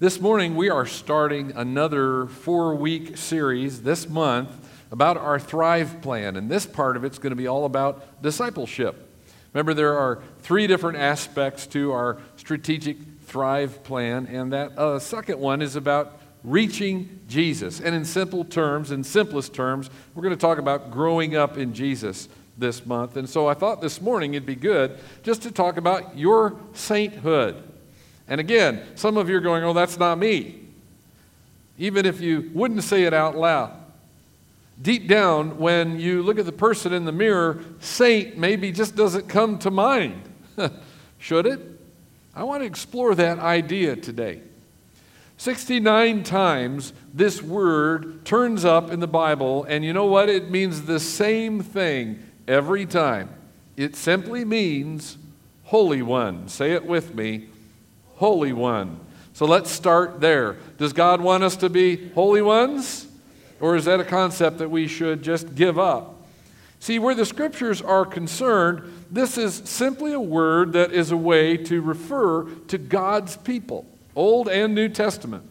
This morning, we are starting another four week series this month about our Thrive Plan. And this part of it's going to be all about discipleship. Remember, there are three different aspects to our strategic Thrive Plan, and that uh, second one is about reaching Jesus. And in simple terms, in simplest terms, we're going to talk about growing up in Jesus this month. And so I thought this morning it'd be good just to talk about your sainthood. And again, some of you are going, oh, that's not me. Even if you wouldn't say it out loud. Deep down, when you look at the person in the mirror, saint maybe just doesn't come to mind. Should it? I want to explore that idea today. 69 times this word turns up in the Bible, and you know what? It means the same thing every time. It simply means Holy One. Say it with me Holy One. So let's start there. Does God want us to be holy ones? Or is that a concept that we should just give up? See, where the scriptures are concerned, this is simply a word that is a way to refer to God's people, Old and New Testament.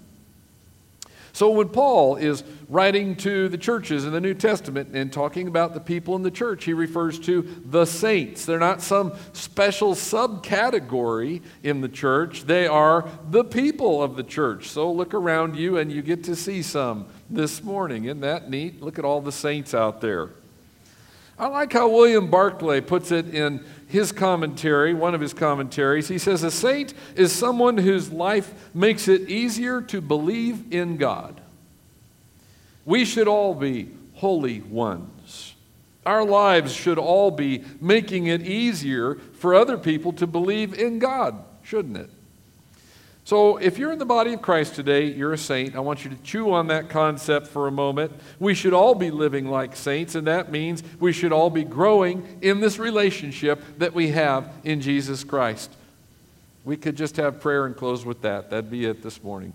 So when Paul is writing to the churches in the New Testament and talking about the people in the church, he refers to the saints. They're not some special subcategory in the church, they are the people of the church. So look around you and you get to see some this morning. Isn't that neat? Look at all the saints out there. I like how William Barclay puts it in his commentary, one of his commentaries, he says, A saint is someone whose life makes it easier to believe in God. We should all be holy ones. Our lives should all be making it easier for other people to believe in God, shouldn't it? So, if you're in the body of Christ today, you're a saint. I want you to chew on that concept for a moment. We should all be living like saints, and that means we should all be growing in this relationship that we have in Jesus Christ. We could just have prayer and close with that. That'd be it this morning.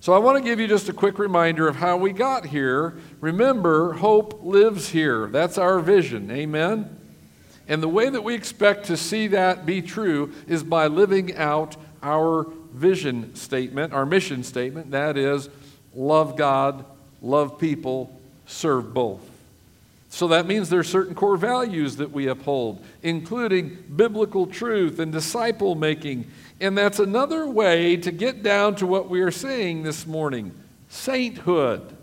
So, I want to give you just a quick reminder of how we got here. Remember, hope lives here. That's our vision. Amen? And the way that we expect to see that be true is by living out our vision statement, our mission statement. That is, love God, love people, serve both. So that means there are certain core values that we uphold, including biblical truth and disciple making. And that's another way to get down to what we are saying this morning sainthood.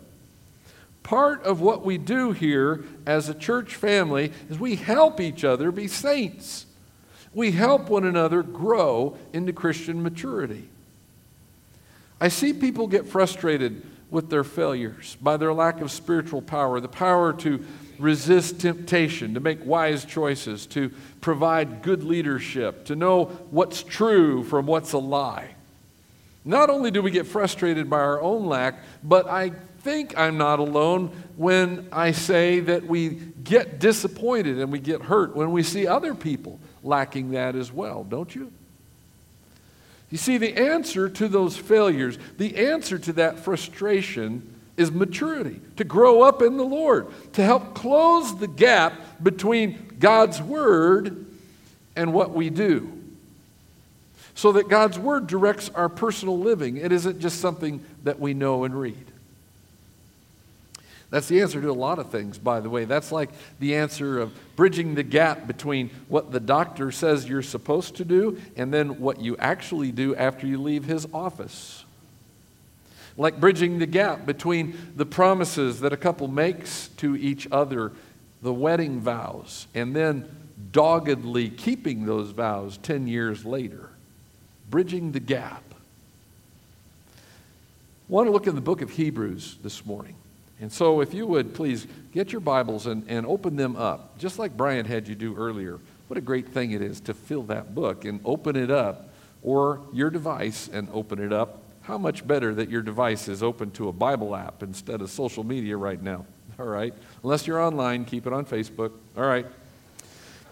Part of what we do here as a church family is we help each other be saints. We help one another grow into Christian maturity. I see people get frustrated with their failures by their lack of spiritual power, the power to resist temptation, to make wise choices, to provide good leadership, to know what's true from what's a lie. Not only do we get frustrated by our own lack, but I think I'm not alone when I say that we get disappointed and we get hurt when we see other people lacking that as well, don't you? You see, the answer to those failures, the answer to that frustration is maturity, to grow up in the Lord, to help close the gap between God's Word and what we do. So that God's Word directs our personal living. It isn't just something that we know and read. That's the answer to a lot of things, by the way. That's like the answer of bridging the gap between what the doctor says you're supposed to do and then what you actually do after you leave his office. Like bridging the gap between the promises that a couple makes to each other, the wedding vows, and then doggedly keeping those vows 10 years later. Bridging the gap. I want to look in the book of Hebrews this morning. And so, if you would please get your Bibles and, and open them up, just like Brian had you do earlier. What a great thing it is to fill that book and open it up, or your device and open it up. How much better that your device is open to a Bible app instead of social media right now. All right. Unless you're online, keep it on Facebook. All right.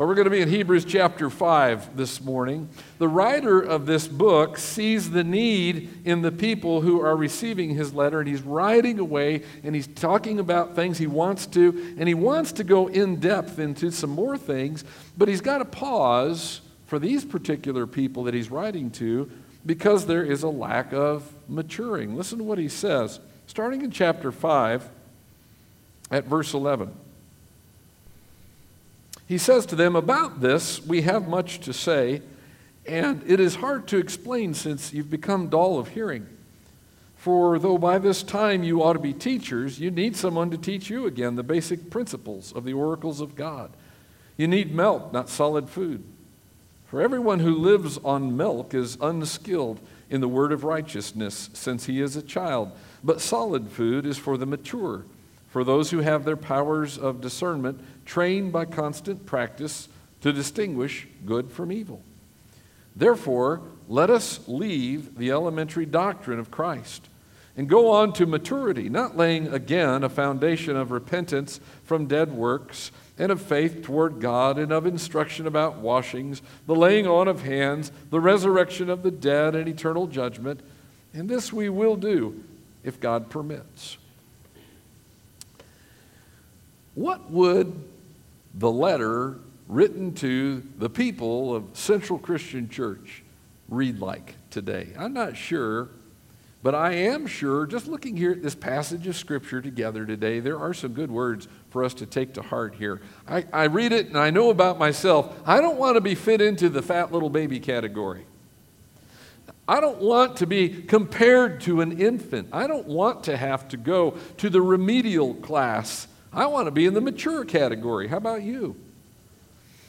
But we're going to be in Hebrews chapter 5 this morning. The writer of this book sees the need in the people who are receiving his letter, and he's writing away and he's talking about things he wants to, and he wants to go in depth into some more things, but he's got to pause for these particular people that he's writing to because there is a lack of maturing. Listen to what he says, starting in chapter 5 at verse 11. He says to them, About this we have much to say, and it is hard to explain since you've become dull of hearing. For though by this time you ought to be teachers, you need someone to teach you again the basic principles of the oracles of God. You need milk, not solid food. For everyone who lives on milk is unskilled in the word of righteousness, since he is a child. But solid food is for the mature, for those who have their powers of discernment trained by constant practice to distinguish good from evil. Therefore, let us leave the elementary doctrine of Christ and go on to maturity, not laying again a foundation of repentance from dead works and of faith toward God and of instruction about washings, the laying on of hands, the resurrection of the dead, and eternal judgment. And this we will do if God permits. What would the letter written to the people of Central Christian Church read like today? I'm not sure but I am sure, just looking here at this passage of Scripture together today, there are some good words for us to take to heart here. I, I read it and I know about myself. I don't want to be fit into the fat little baby category. I don't want to be compared to an infant. I don't want to have to go to the remedial class. I want to be in the mature category. How about you?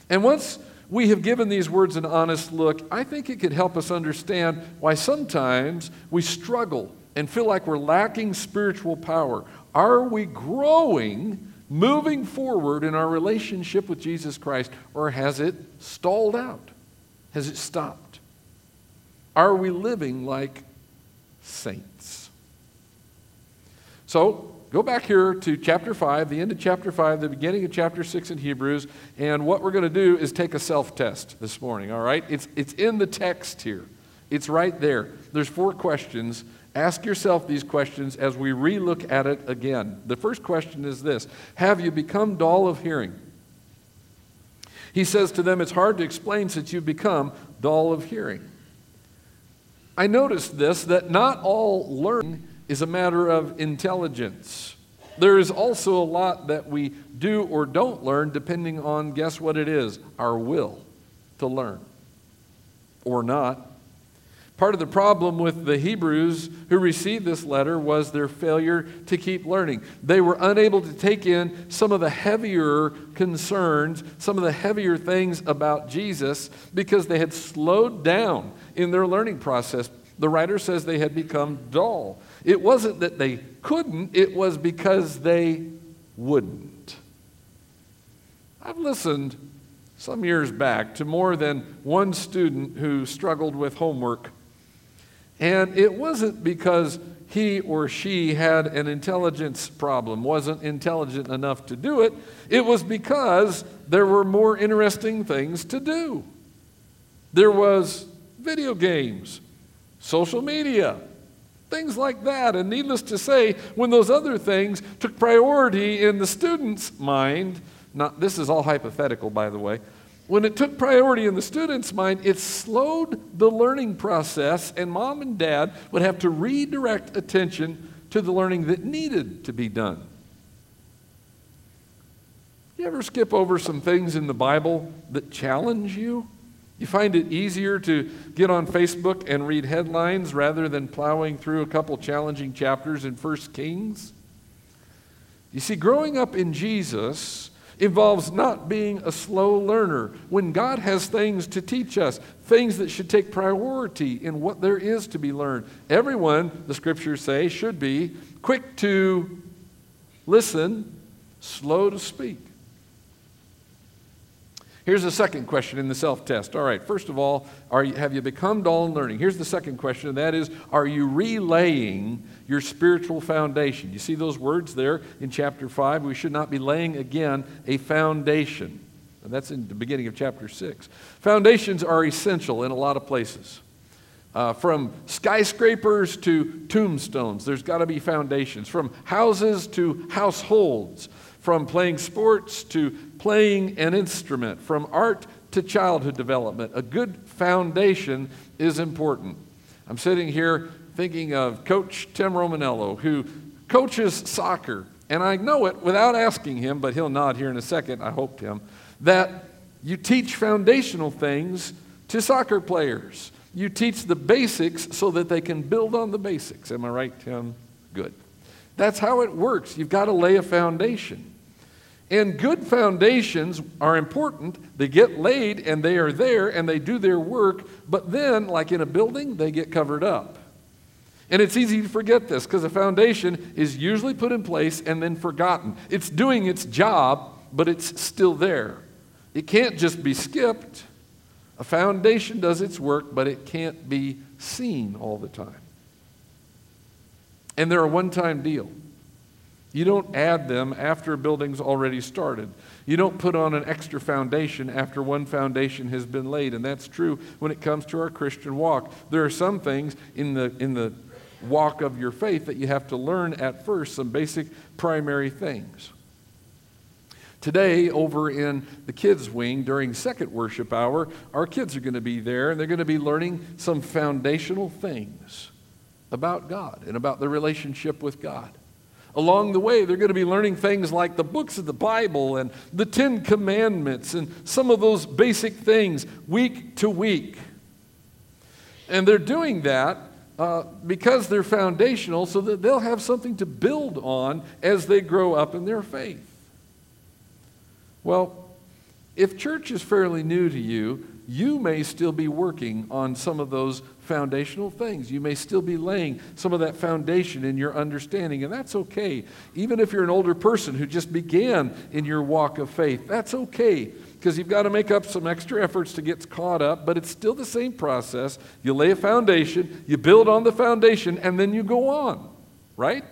And once we have given these words an honest look, I think it could help us understand why sometimes we struggle and feel like we're lacking spiritual power. Are we growing, moving forward in our relationship with Jesus Christ, or has it stalled out? Has it stopped? Are we living like saints? So, Go back here to chapter 5, the end of chapter 5, the beginning of chapter 6 in Hebrews, and what we're going to do is take a self test this morning, all right? It's, it's in the text here, it's right there. There's four questions. Ask yourself these questions as we relook at it again. The first question is this Have you become dull of hearing? He says to them, It's hard to explain since you've become dull of hearing. I noticed this that not all learning is a matter of intelligence. There is also a lot that we do or don't learn depending on, guess what it is? Our will to learn or not. Part of the problem with the Hebrews who received this letter was their failure to keep learning. They were unable to take in some of the heavier concerns, some of the heavier things about Jesus because they had slowed down in their learning process. The writer says they had become dull. It wasn't that they couldn't, it was because they wouldn't. I've listened some years back to more than one student who struggled with homework. And it wasn't because he or she had an intelligence problem, wasn't intelligent enough to do it. It was because there were more interesting things to do. There was video games, social media, Things like that. And needless to say, when those other things took priority in the student's mind, not, this is all hypothetical, by the way. When it took priority in the student's mind, it slowed the learning process, and mom and dad would have to redirect attention to the learning that needed to be done. You ever skip over some things in the Bible that challenge you? You find it easier to get on Facebook and read headlines rather than plowing through a couple challenging chapters in 1 Kings? You see, growing up in Jesus involves not being a slow learner. When God has things to teach us, things that should take priority in what there is to be learned, everyone, the scriptures say, should be quick to listen, slow to speak. Here's the second question in the self test. All right, first of all, you, have you become dull in learning? Here's the second question, and that is Are you relaying your spiritual foundation? You see those words there in chapter 5? We should not be laying again a foundation. And that's in the beginning of chapter 6. Foundations are essential in a lot of places. Uh, from skyscrapers to tombstones, there's got to be foundations. From houses to households, from playing sports to playing an instrument, from art to childhood development. A good foundation is important. I'm sitting here thinking of Coach Tim Romanello, who coaches soccer. And I know it without asking him, but he'll nod here in a second, I hope, Tim, that you teach foundational things to soccer players. You teach the basics so that they can build on the basics. Am I right, Tim? Good. That's how it works. You've got to lay a foundation. And good foundations are important. They get laid and they are there and they do their work, but then, like in a building, they get covered up. And it's easy to forget this because a foundation is usually put in place and then forgotten. It's doing its job, but it's still there. It can't just be skipped. A foundation does its work, but it can't be seen all the time. And they're a one time deal. You don't add them after a building's already started. You don't put on an extra foundation after one foundation has been laid. And that's true when it comes to our Christian walk. There are some things in the, in the walk of your faith that you have to learn at first, some basic primary things. Today, over in the kids' wing during second worship hour, our kids are going to be there and they're going to be learning some foundational things about God and about the relationship with God. Along the way, they're going to be learning things like the books of the Bible and the Ten Commandments and some of those basic things week to week. And they're doing that uh, because they're foundational so that they'll have something to build on as they grow up in their faith. Well, if church is fairly new to you, you may still be working on some of those foundational things. You may still be laying some of that foundation in your understanding, and that's okay. Even if you're an older person who just began in your walk of faith, that's okay because you've got to make up some extra efforts to get caught up, but it's still the same process. You lay a foundation, you build on the foundation, and then you go on, right?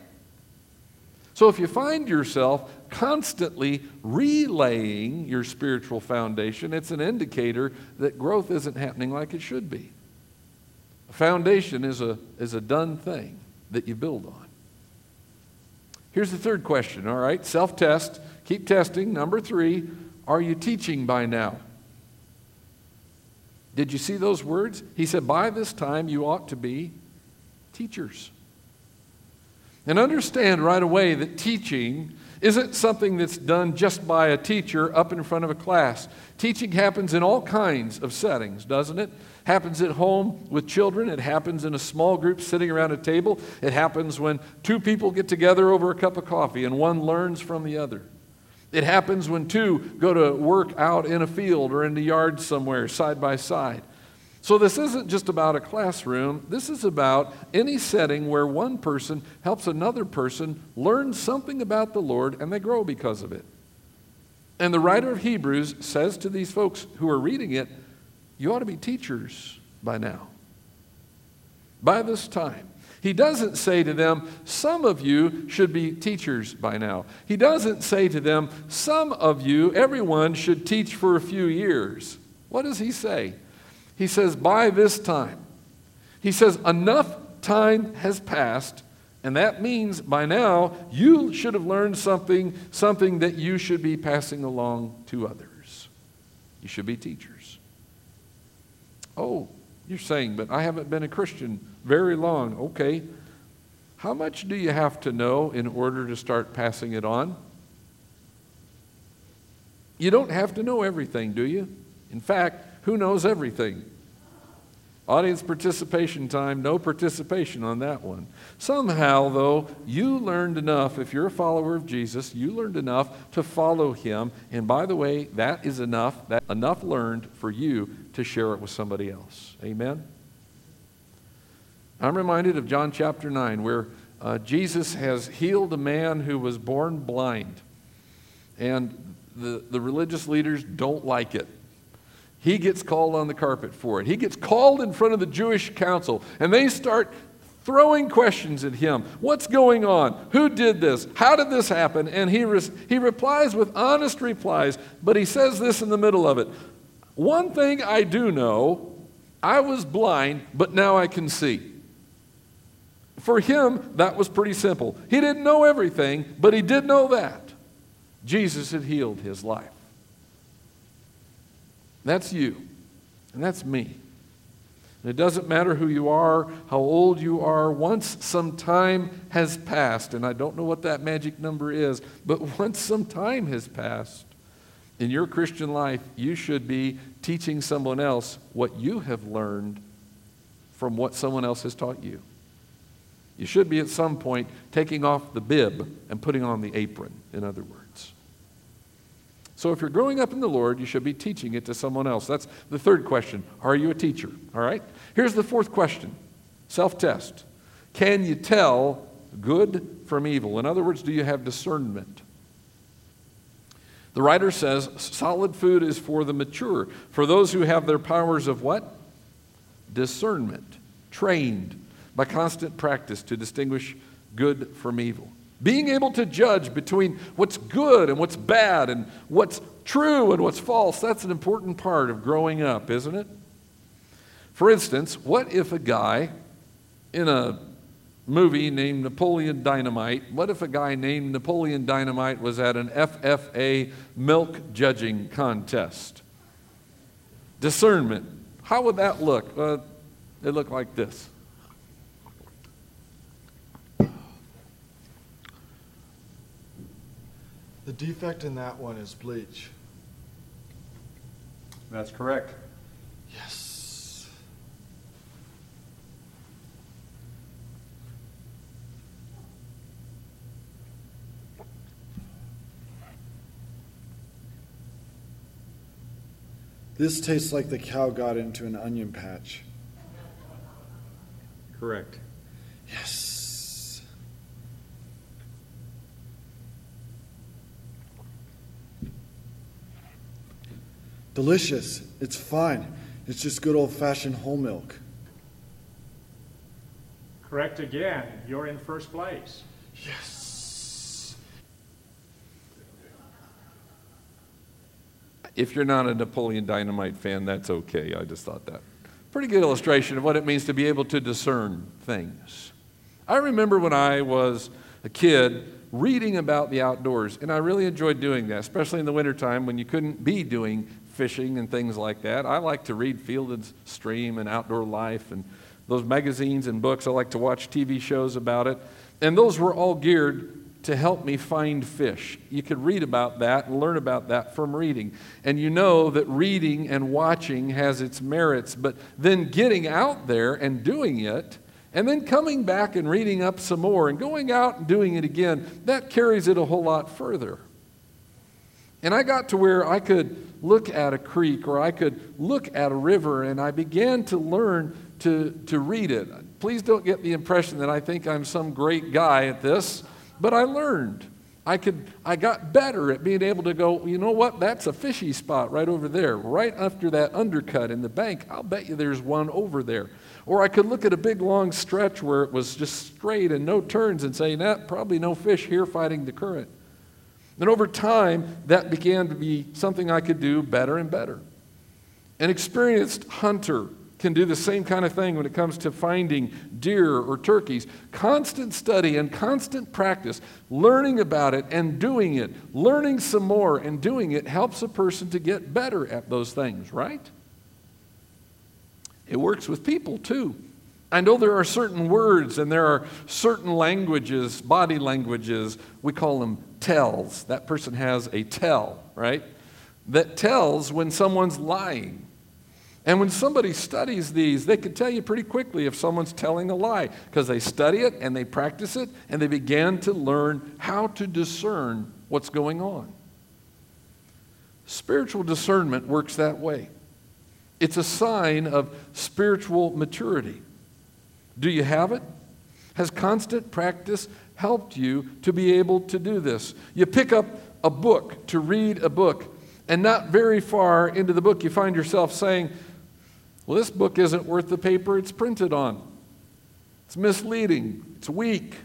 So if you find yourself constantly relaying your spiritual foundation, it's an indicator that growth isn't happening like it should be. A foundation is a, is a done thing that you build on. Here's the third question, all right? Self test. Keep testing. Number three, are you teaching by now? Did you see those words? He said, By this time you ought to be teachers. And understand right away that teaching isn't something that's done just by a teacher up in front of a class. Teaching happens in all kinds of settings, doesn't it? Happens at home with children. It happens in a small group sitting around a table. It happens when two people get together over a cup of coffee and one learns from the other. It happens when two go to work out in a field or in the yard somewhere side by side. So, this isn't just about a classroom. This is about any setting where one person helps another person learn something about the Lord and they grow because of it. And the writer of Hebrews says to these folks who are reading it, You ought to be teachers by now. By this time. He doesn't say to them, Some of you should be teachers by now. He doesn't say to them, Some of you, everyone, should teach for a few years. What does he say? He says, by this time. He says, enough time has passed, and that means by now you should have learned something, something that you should be passing along to others. You should be teachers. Oh, you're saying, but I haven't been a Christian very long. Okay. How much do you have to know in order to start passing it on? You don't have to know everything, do you? In fact, who knows everything? Audience participation time, no participation on that one. Somehow, though, you learned enough, if you're a follower of Jesus, you learned enough to follow him. And by the way, that is enough, that enough learned for you to share it with somebody else. Amen? I'm reminded of John chapter 9, where uh, Jesus has healed a man who was born blind. And the, the religious leaders don't like it he gets called on the carpet for it. He gets called in front of the Jewish council, and they start throwing questions at him. What's going on? Who did this? How did this happen? And he, res- he replies with honest replies, but he says this in the middle of it One thing I do know I was blind, but now I can see. For him, that was pretty simple. He didn't know everything, but he did know that. Jesus had healed his life. That's you. And that's me. And it doesn't matter who you are, how old you are, once some time has passed, and I don't know what that magic number is, but once some time has passed in your Christian life, you should be teaching someone else what you have learned from what someone else has taught you. You should be at some point taking off the bib and putting on the apron, in other words. So if you're growing up in the Lord, you should be teaching it to someone else. That's the third question. Are you a teacher? All right? Here's the fourth question self test. Can you tell good from evil? In other words, do you have discernment? The writer says solid food is for the mature, for those who have their powers of what? Discernment, trained by constant practice to distinguish good from evil. Being able to judge between what's good and what's bad and what's true and what's false, that's an important part of growing up, isn't it? For instance, what if a guy in a movie named Napoleon Dynamite, what if a guy named Napoleon Dynamite was at an FFA milk judging contest? Discernment. How would that look? Uh, it looked like this. The defect in that one is bleach. That's correct. Yes. This tastes like the cow got into an onion patch. Correct. Delicious. It's fine. It's just good old fashioned whole milk. Correct again. You're in first place. Yes. If you're not a Napoleon Dynamite fan, that's okay. I just thought that. Pretty good illustration of what it means to be able to discern things. I remember when I was a kid reading about the outdoors, and I really enjoyed doing that, especially in the wintertime when you couldn't be doing fishing and things like that. I like to read Field and Stream and Outdoor Life and those magazines and books. I like to watch TV shows about it. And those were all geared to help me find fish. You could read about that and learn about that from reading. And you know that reading and watching has its merits, but then getting out there and doing it, and then coming back and reading up some more and going out and doing it again, that carries it a whole lot further. And I got to where I could look at a creek or I could look at a river and I began to learn to, to read it. Please don't get the impression that I think I'm some great guy at this, but I learned. I could I got better at being able to go, you know what, that's a fishy spot right over there, right after that undercut in the bank. I'll bet you there's one over there. Or I could look at a big long stretch where it was just straight and no turns and say, nah, probably no fish here fighting the current. And over time, that began to be something I could do better and better. An experienced hunter can do the same kind of thing when it comes to finding deer or turkeys. Constant study and constant practice, learning about it and doing it, learning some more and doing it helps a person to get better at those things, right? It works with people too. I know there are certain words and there are certain languages, body languages, we call them tells. That person has a tell, right? That tells when someone's lying. And when somebody studies these, they can tell you pretty quickly if someone's telling a lie because they study it and they practice it and they began to learn how to discern what's going on. Spiritual discernment works that way. It's a sign of spiritual maturity. Do you have it? Has constant practice helped you to be able to do this? You pick up a book to read a book, and not very far into the book, you find yourself saying, Well, this book isn't worth the paper it's printed on. It's misleading, it's weak,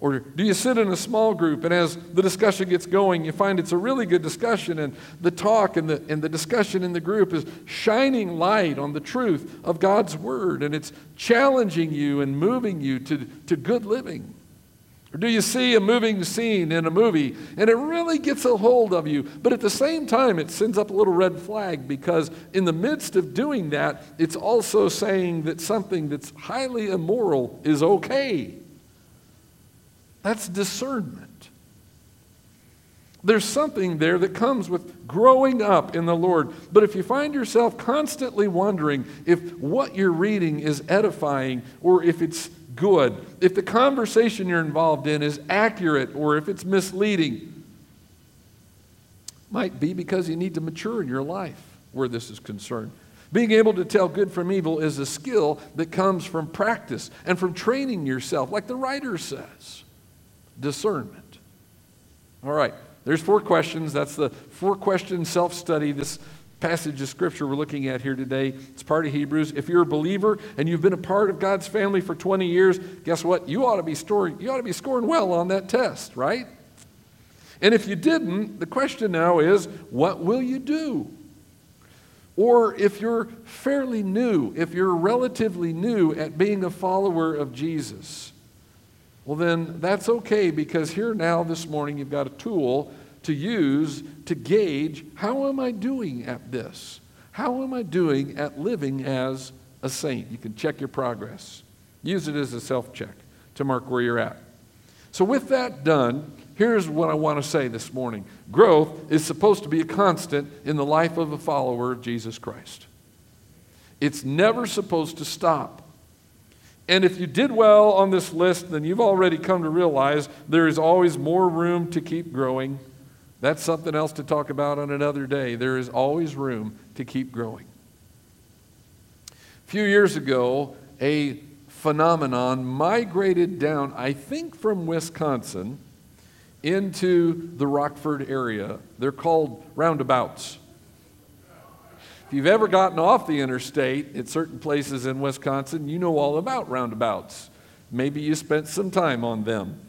or do you sit in a small group and as the discussion gets going, you find it's a really good discussion and the talk and the, and the discussion in the group is shining light on the truth of God's Word and it's challenging you and moving you to, to good living? Or do you see a moving scene in a movie and it really gets a hold of you, but at the same time it sends up a little red flag because in the midst of doing that, it's also saying that something that's highly immoral is okay. That's discernment. There's something there that comes with growing up in the Lord. But if you find yourself constantly wondering if what you're reading is edifying or if it's good, if the conversation you're involved in is accurate or if it's misleading, might be because you need to mature in your life where this is concerned. Being able to tell good from evil is a skill that comes from practice and from training yourself, like the writer says. Discernment. All right, there's four questions. That's the four question self study. This passage of scripture we're looking at here today. It's part of Hebrews. If you're a believer and you've been a part of God's family for 20 years, guess what? You ought to be scoring, you ought to be scoring well on that test, right? And if you didn't, the question now is, what will you do? Or if you're fairly new, if you're relatively new at being a follower of Jesus, well, then that's okay because here now this morning you've got a tool to use to gauge how am I doing at this? How am I doing at living as a saint? You can check your progress. Use it as a self check to mark where you're at. So, with that done, here's what I want to say this morning growth is supposed to be a constant in the life of a follower of Jesus Christ, it's never supposed to stop. And if you did well on this list, then you've already come to realize there is always more room to keep growing that's something else to talk about on another day. There is always room to keep growing. A few years ago, a phenomenon migrated down, I think from Wisconsin, into the Rockford area. They're called roundabouts. If you've ever gotten off the interstate at certain places in Wisconsin, you know all about roundabouts. Maybe you spent some time on them.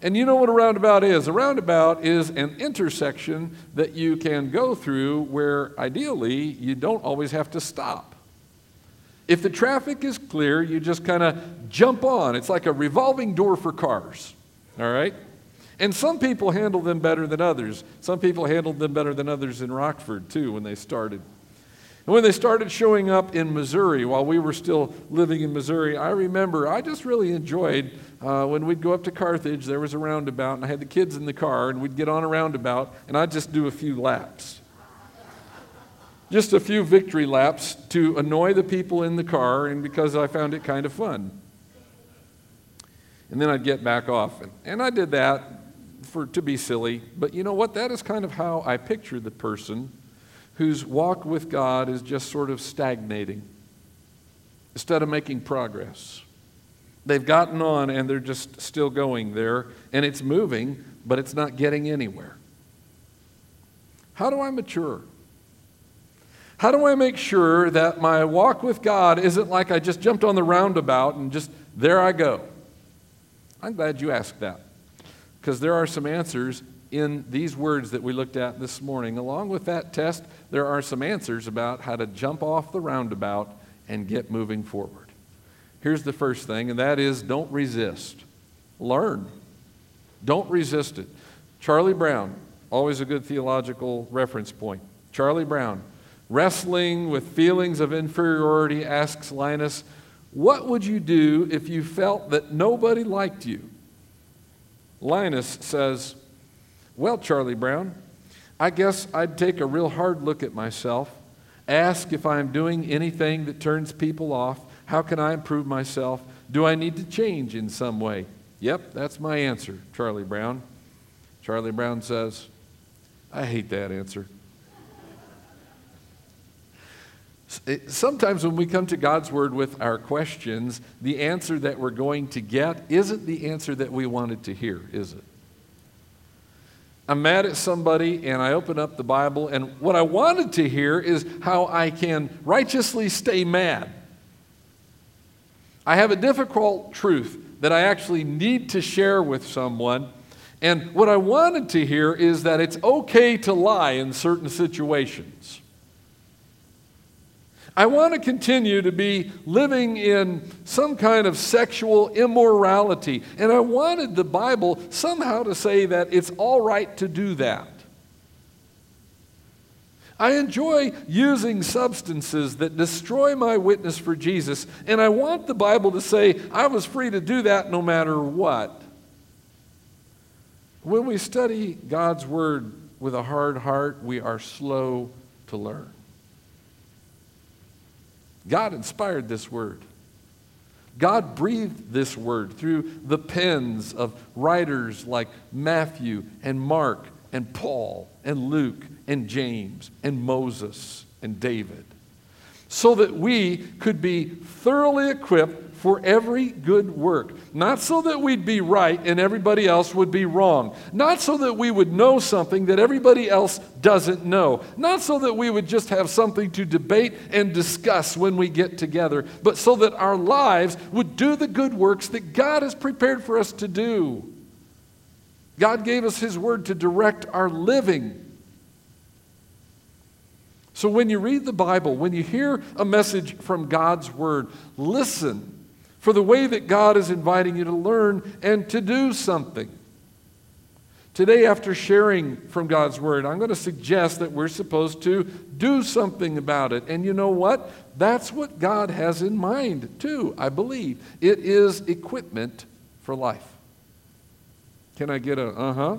And you know what a roundabout is? A roundabout is an intersection that you can go through where ideally you don't always have to stop. If the traffic is clear, you just kind of jump on. It's like a revolving door for cars, all right? And some people handle them better than others. Some people handled them better than others in Rockford, too, when they started. And when they started showing up in Missouri, while we were still living in Missouri, I remember I just really enjoyed uh, when we'd go up to Carthage, there was a roundabout, and I had the kids in the car, and we'd get on a roundabout, and I'd just do a few laps. Just a few victory laps to annoy the people in the car, and because I found it kind of fun. And then I'd get back off. And, and I did that for, to be silly, but you know what? That is kind of how I picture the person whose walk with God is just sort of stagnating instead of making progress. They've gotten on and they're just still going there, and it's moving, but it's not getting anywhere. How do I mature? How do I make sure that my walk with God isn't like I just jumped on the roundabout and just there I go? I'm glad you asked that because there are some answers in these words that we looked at this morning. Along with that test, there are some answers about how to jump off the roundabout and get moving forward. Here's the first thing, and that is don't resist. Learn. Don't resist it. Charlie Brown, always a good theological reference point. Charlie Brown, wrestling with feelings of inferiority, asks Linus, What would you do if you felt that nobody liked you? Linus says, Well, Charlie Brown, I guess I'd take a real hard look at myself, ask if I'm doing anything that turns people off, how can I improve myself? Do I need to change in some way? Yep, that's my answer, Charlie Brown. Charlie Brown says, I hate that answer. Eh, sometimes when we come to God's Word with our questions, the answer that we're going to get isn't the answer that we wanted to hear, is it? I'm mad at somebody and I open up the Bible, and what I wanted to hear is how I can righteously stay mad. I have a difficult truth that I actually need to share with someone. And what I wanted to hear is that it's okay to lie in certain situations. I want to continue to be living in some kind of sexual immorality. And I wanted the Bible somehow to say that it's all right to do that. I enjoy using substances that destroy my witness for Jesus, and I want the Bible to say I was free to do that no matter what. When we study God's Word with a hard heart, we are slow to learn. God inspired this Word. God breathed this word through the pens of writers like Matthew and Mark and Paul and Luke and James and Moses and David, so that we could be thoroughly equipped for every good work. Not so that we'd be right and everybody else would be wrong. Not so that we would know something that everybody else doesn't know. Not so that we would just have something to debate and discuss when we get together, but so that our lives would do the good works that God has prepared for us to do. God gave us His Word to direct our living. So when you read the Bible, when you hear a message from God's Word, listen for the way that God is inviting you to learn and to do something. Today, after sharing from God's Word, I'm going to suggest that we're supposed to do something about it. And you know what? That's what God has in mind, too, I believe. It is equipment for life. Can I get a uh huh?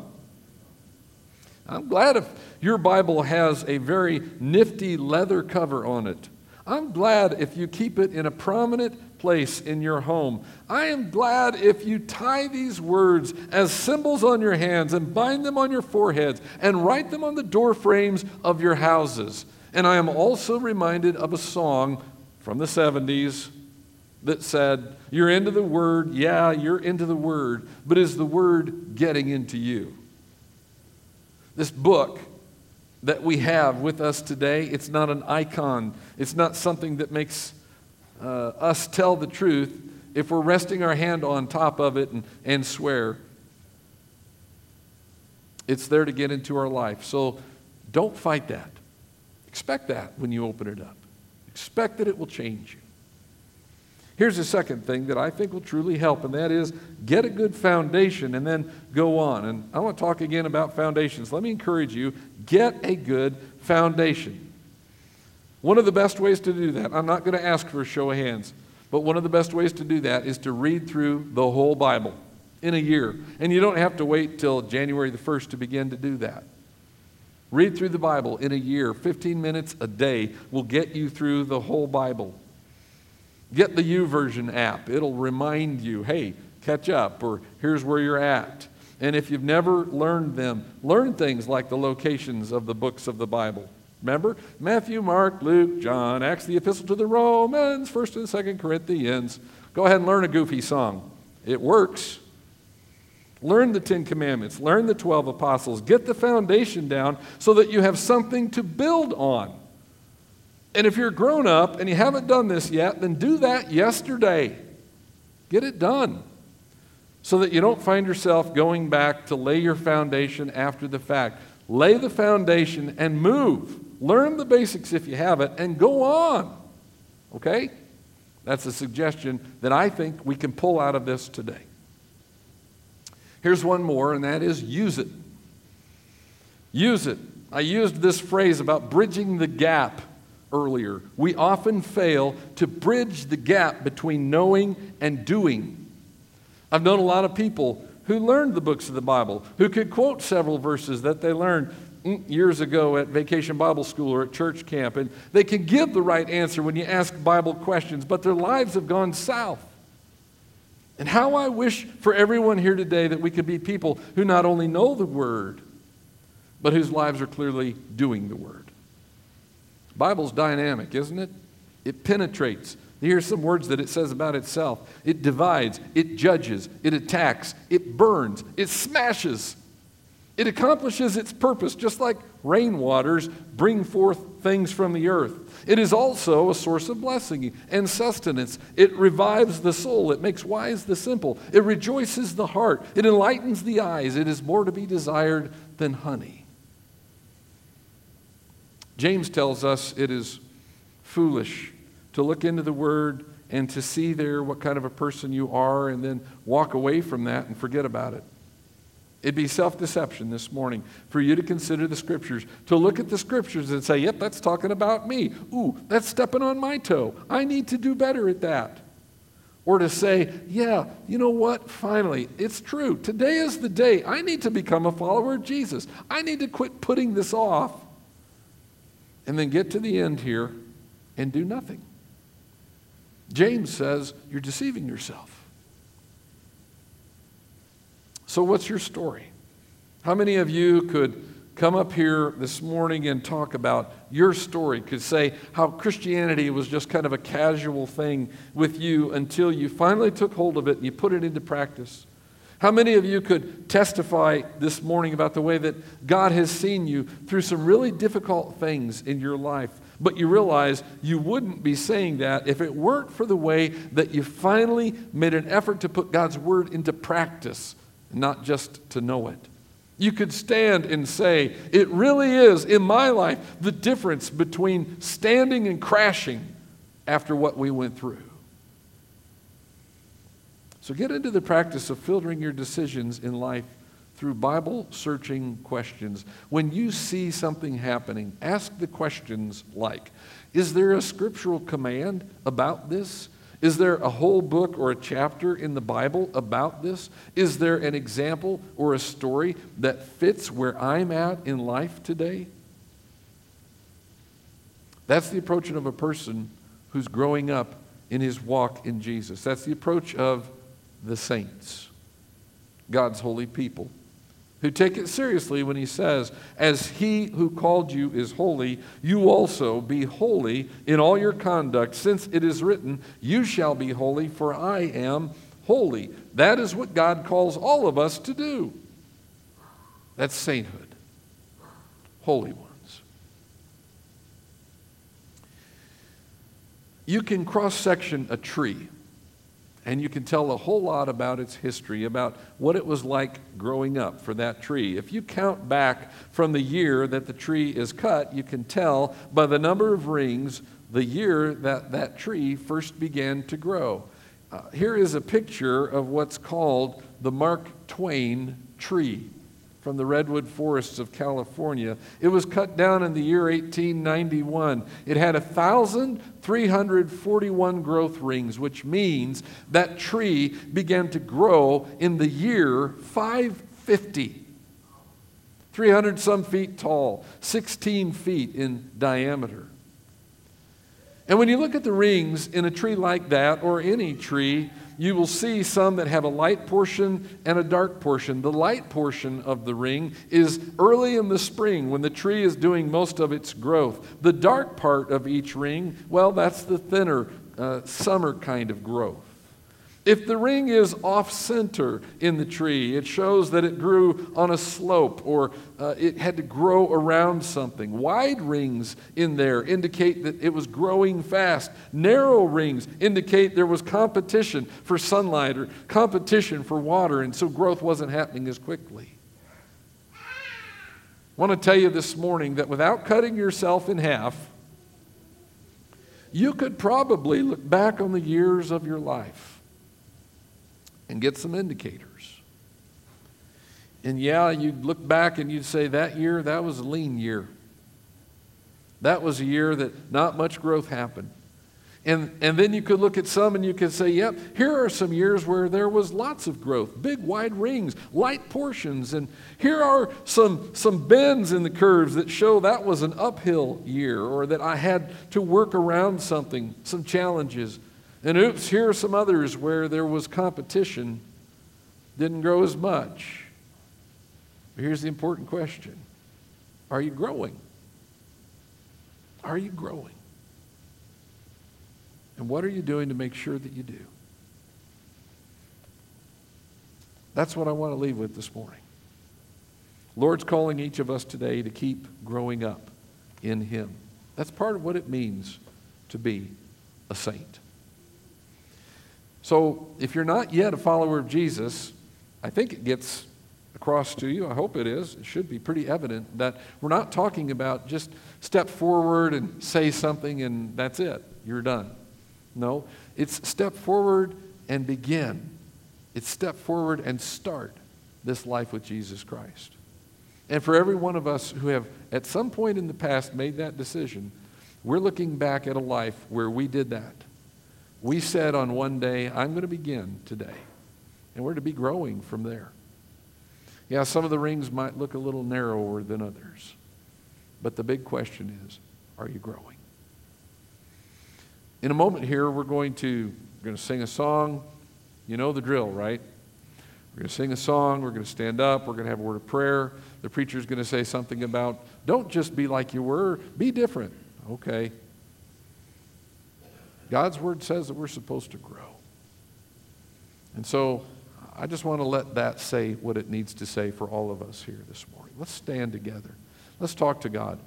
I'm glad if your Bible has a very nifty leather cover on it. I'm glad if you keep it in a prominent place in your home. I am glad if you tie these words as symbols on your hands and bind them on your foreheads and write them on the door frames of your houses. And I am also reminded of a song from the 70s that said, You're into the Word. Yeah, you're into the Word. But is the Word getting into you? This book that we have with us today, it's not an icon, it's not something that makes Uh, us tell the truth if we're resting our hand on top of it and, and swear. It's there to get into our life. So don't fight that. Expect that when you open it up. Expect that it will change you. Here's the second thing that I think will truly help, and that is get a good foundation and then go on. And I want to talk again about foundations. Let me encourage you get a good foundation. One of the best ways to do that, I'm not going to ask for a show of hands, but one of the best ways to do that is to read through the whole Bible in a year. And you don't have to wait till January the 1st to begin to do that. Read through the Bible in a year. 15 minutes a day will get you through the whole Bible. Get the YouVersion app. It'll remind you, hey, catch up, or here's where you're at. And if you've never learned them, learn things like the locations of the books of the Bible. Remember? Matthew, Mark, Luke, John, Acts, the Epistle to the Romans, 1st and 2nd Corinthians. Go ahead and learn a goofy song. It works. Learn the Ten Commandments, learn the 12 apostles, get the foundation down so that you have something to build on. And if you're grown up and you haven't done this yet, then do that yesterday. Get it done so that you don't find yourself going back to lay your foundation after the fact. Lay the foundation and move. Learn the basics if you have it and go on. Okay? That's a suggestion that I think we can pull out of this today. Here's one more, and that is use it. Use it. I used this phrase about bridging the gap earlier. We often fail to bridge the gap between knowing and doing. I've known a lot of people who learned the books of the Bible, who could quote several verses that they learned years ago at vacation Bible school or at church camp, and they can give the right answer when you ask Bible questions, but their lives have gone south. And how I wish for everyone here today that we could be people who not only know the Word, but whose lives are clearly doing the Word. Bible's dynamic, isn't it? It penetrates. Here's some words that it says about itself it divides, it judges, it attacks, it burns, it smashes. It accomplishes its purpose just like rainwaters bring forth things from the earth. It is also a source of blessing and sustenance. It revives the soul. It makes wise the simple. It rejoices the heart. It enlightens the eyes. It is more to be desired than honey. James tells us it is foolish to look into the Word and to see there what kind of a person you are and then walk away from that and forget about it. It'd be self deception this morning for you to consider the scriptures, to look at the scriptures and say, yep, that's talking about me. Ooh, that's stepping on my toe. I need to do better at that. Or to say, yeah, you know what? Finally, it's true. Today is the day. I need to become a follower of Jesus. I need to quit putting this off and then get to the end here and do nothing. James says, you're deceiving yourself. So, what's your story? How many of you could come up here this morning and talk about your story, could say how Christianity was just kind of a casual thing with you until you finally took hold of it and you put it into practice. How many of you could testify this morning about the way that God has seen you through some really difficult things in your life? But you realize you wouldn't be saying that if it weren't for the way that you finally made an effort to put God's word into practice, not just to know it. You could stand and say, It really is, in my life, the difference between standing and crashing after what we went through. So get into the practice of filtering your decisions in life through Bible searching questions. When you see something happening, ask the questions like Is there a scriptural command about this? Is there a whole book or a chapter in the Bible about this? Is there an example or a story that fits where I'm at in life today? That's the approach of a person who's growing up in his walk in Jesus. That's the approach of the saints, God's holy people who take it seriously when he says, As he who called you is holy, you also be holy in all your conduct, since it is written, You shall be holy, for I am holy. That is what God calls all of us to do. That's sainthood, holy ones. You can cross section a tree and you can tell a whole lot about its history, about what it was like growing up for that tree. If you count back from the year that the tree is cut, you can tell by the number of rings the year that that tree first began to grow. Uh, here is a picture of what's called the Mark Twain tree from the redwood forests of California. It was cut down in the year 1891. It had 1,341 growth rings, which means that tree began to grow in the year 550. 300 some feet tall, 16 feet in diameter. And when you look at the rings in a tree like that, or any tree, you will see some that have a light portion and a dark portion. The light portion of the ring is early in the spring when the tree is doing most of its growth. The dark part of each ring, well, that's the thinner uh, summer kind of growth. If the ring is off center in the tree, it shows that it grew on a slope or uh, it had to grow around something. Wide rings in there indicate that it was growing fast. Narrow rings indicate there was competition for sunlight or competition for water, and so growth wasn't happening as quickly. I want to tell you this morning that without cutting yourself in half, you could probably look back on the years of your life and get some indicators. And yeah, you'd look back and you'd say that year, that was a lean year. That was a year that not much growth happened. And, and then you could look at some and you could say, yep, here are some years where there was lots of growth, big wide rings, light portions. And here are some, some bends in the curves that show that was an uphill year or that I had to work around something, some challenges. And oops, here are some others where there was competition, didn't grow as much. But here's the important question Are you growing? Are you growing? And what are you doing to make sure that you do? That's what I want to leave with this morning. Lord's calling each of us today to keep growing up in Him. That's part of what it means to be a saint. So if you're not yet a follower of Jesus, I think it gets across to you. I hope it is. It should be pretty evident that we're not talking about just step forward and say something and that's it. You're done. No, it's step forward and begin. It's step forward and start this life with Jesus Christ. And for every one of us who have at some point in the past made that decision, we're looking back at a life where we did that. We said on one day, I'm going to begin today. And we're to be growing from there. Yeah, some of the rings might look a little narrower than others. But the big question is, are you growing? In a moment here, we're going to, we're going to sing a song. You know the drill, right? We're going to sing a song. We're going to stand up. We're going to have a word of prayer. The preacher's going to say something about don't just be like you were, be different. Okay. God's word says that we're supposed to grow. And so I just want to let that say what it needs to say for all of us here this morning. Let's stand together. Let's talk to God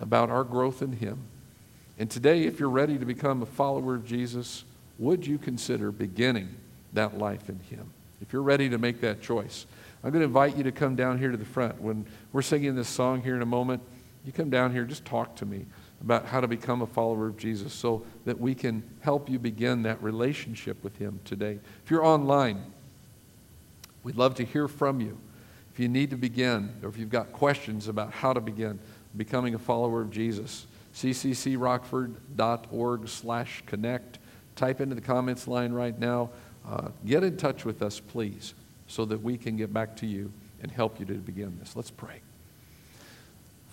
about our growth in Him. And today, if you're ready to become a follower of Jesus, would you consider beginning that life in Him? If you're ready to make that choice, I'm going to invite you to come down here to the front. When we're singing this song here in a moment, you come down here, just talk to me about how to become a follower of Jesus so that we can help you begin that relationship with Him today. If you're online, we'd love to hear from you. If you need to begin, or if you've got questions about how to begin becoming a follower of Jesus, cccrockford.org slash connect. Type into the comments line right now. Uh, get in touch with us, please, so that we can get back to you and help you to begin this. Let's pray.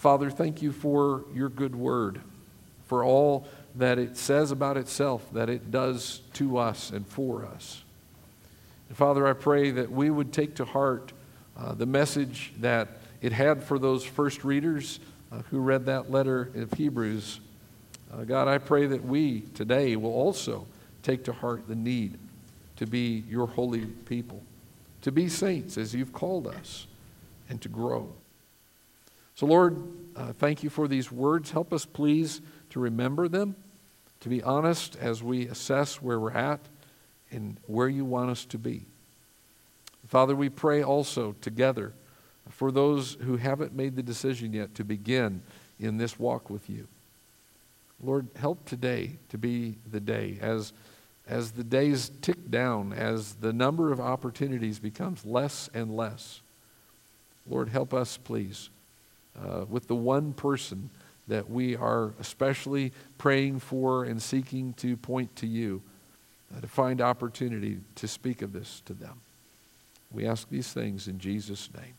Father, thank you for your good word, for all that it says about itself, that it does to us and for us. And Father, I pray that we would take to heart uh, the message that it had for those first readers uh, who read that letter of Hebrews. Uh, God, I pray that we today will also take to heart the need to be your holy people, to be saints as you've called us, and to grow. So, Lord, uh, thank you for these words. Help us, please, to remember them, to be honest as we assess where we're at and where you want us to be. Father, we pray also together for those who haven't made the decision yet to begin in this walk with you. Lord, help today to be the day as, as the days tick down, as the number of opportunities becomes less and less. Lord, help us, please uh, with the one person that we are especially praying for and seeking to point to you uh, to find opportunity to speak of this to them. We ask these things in Jesus' name.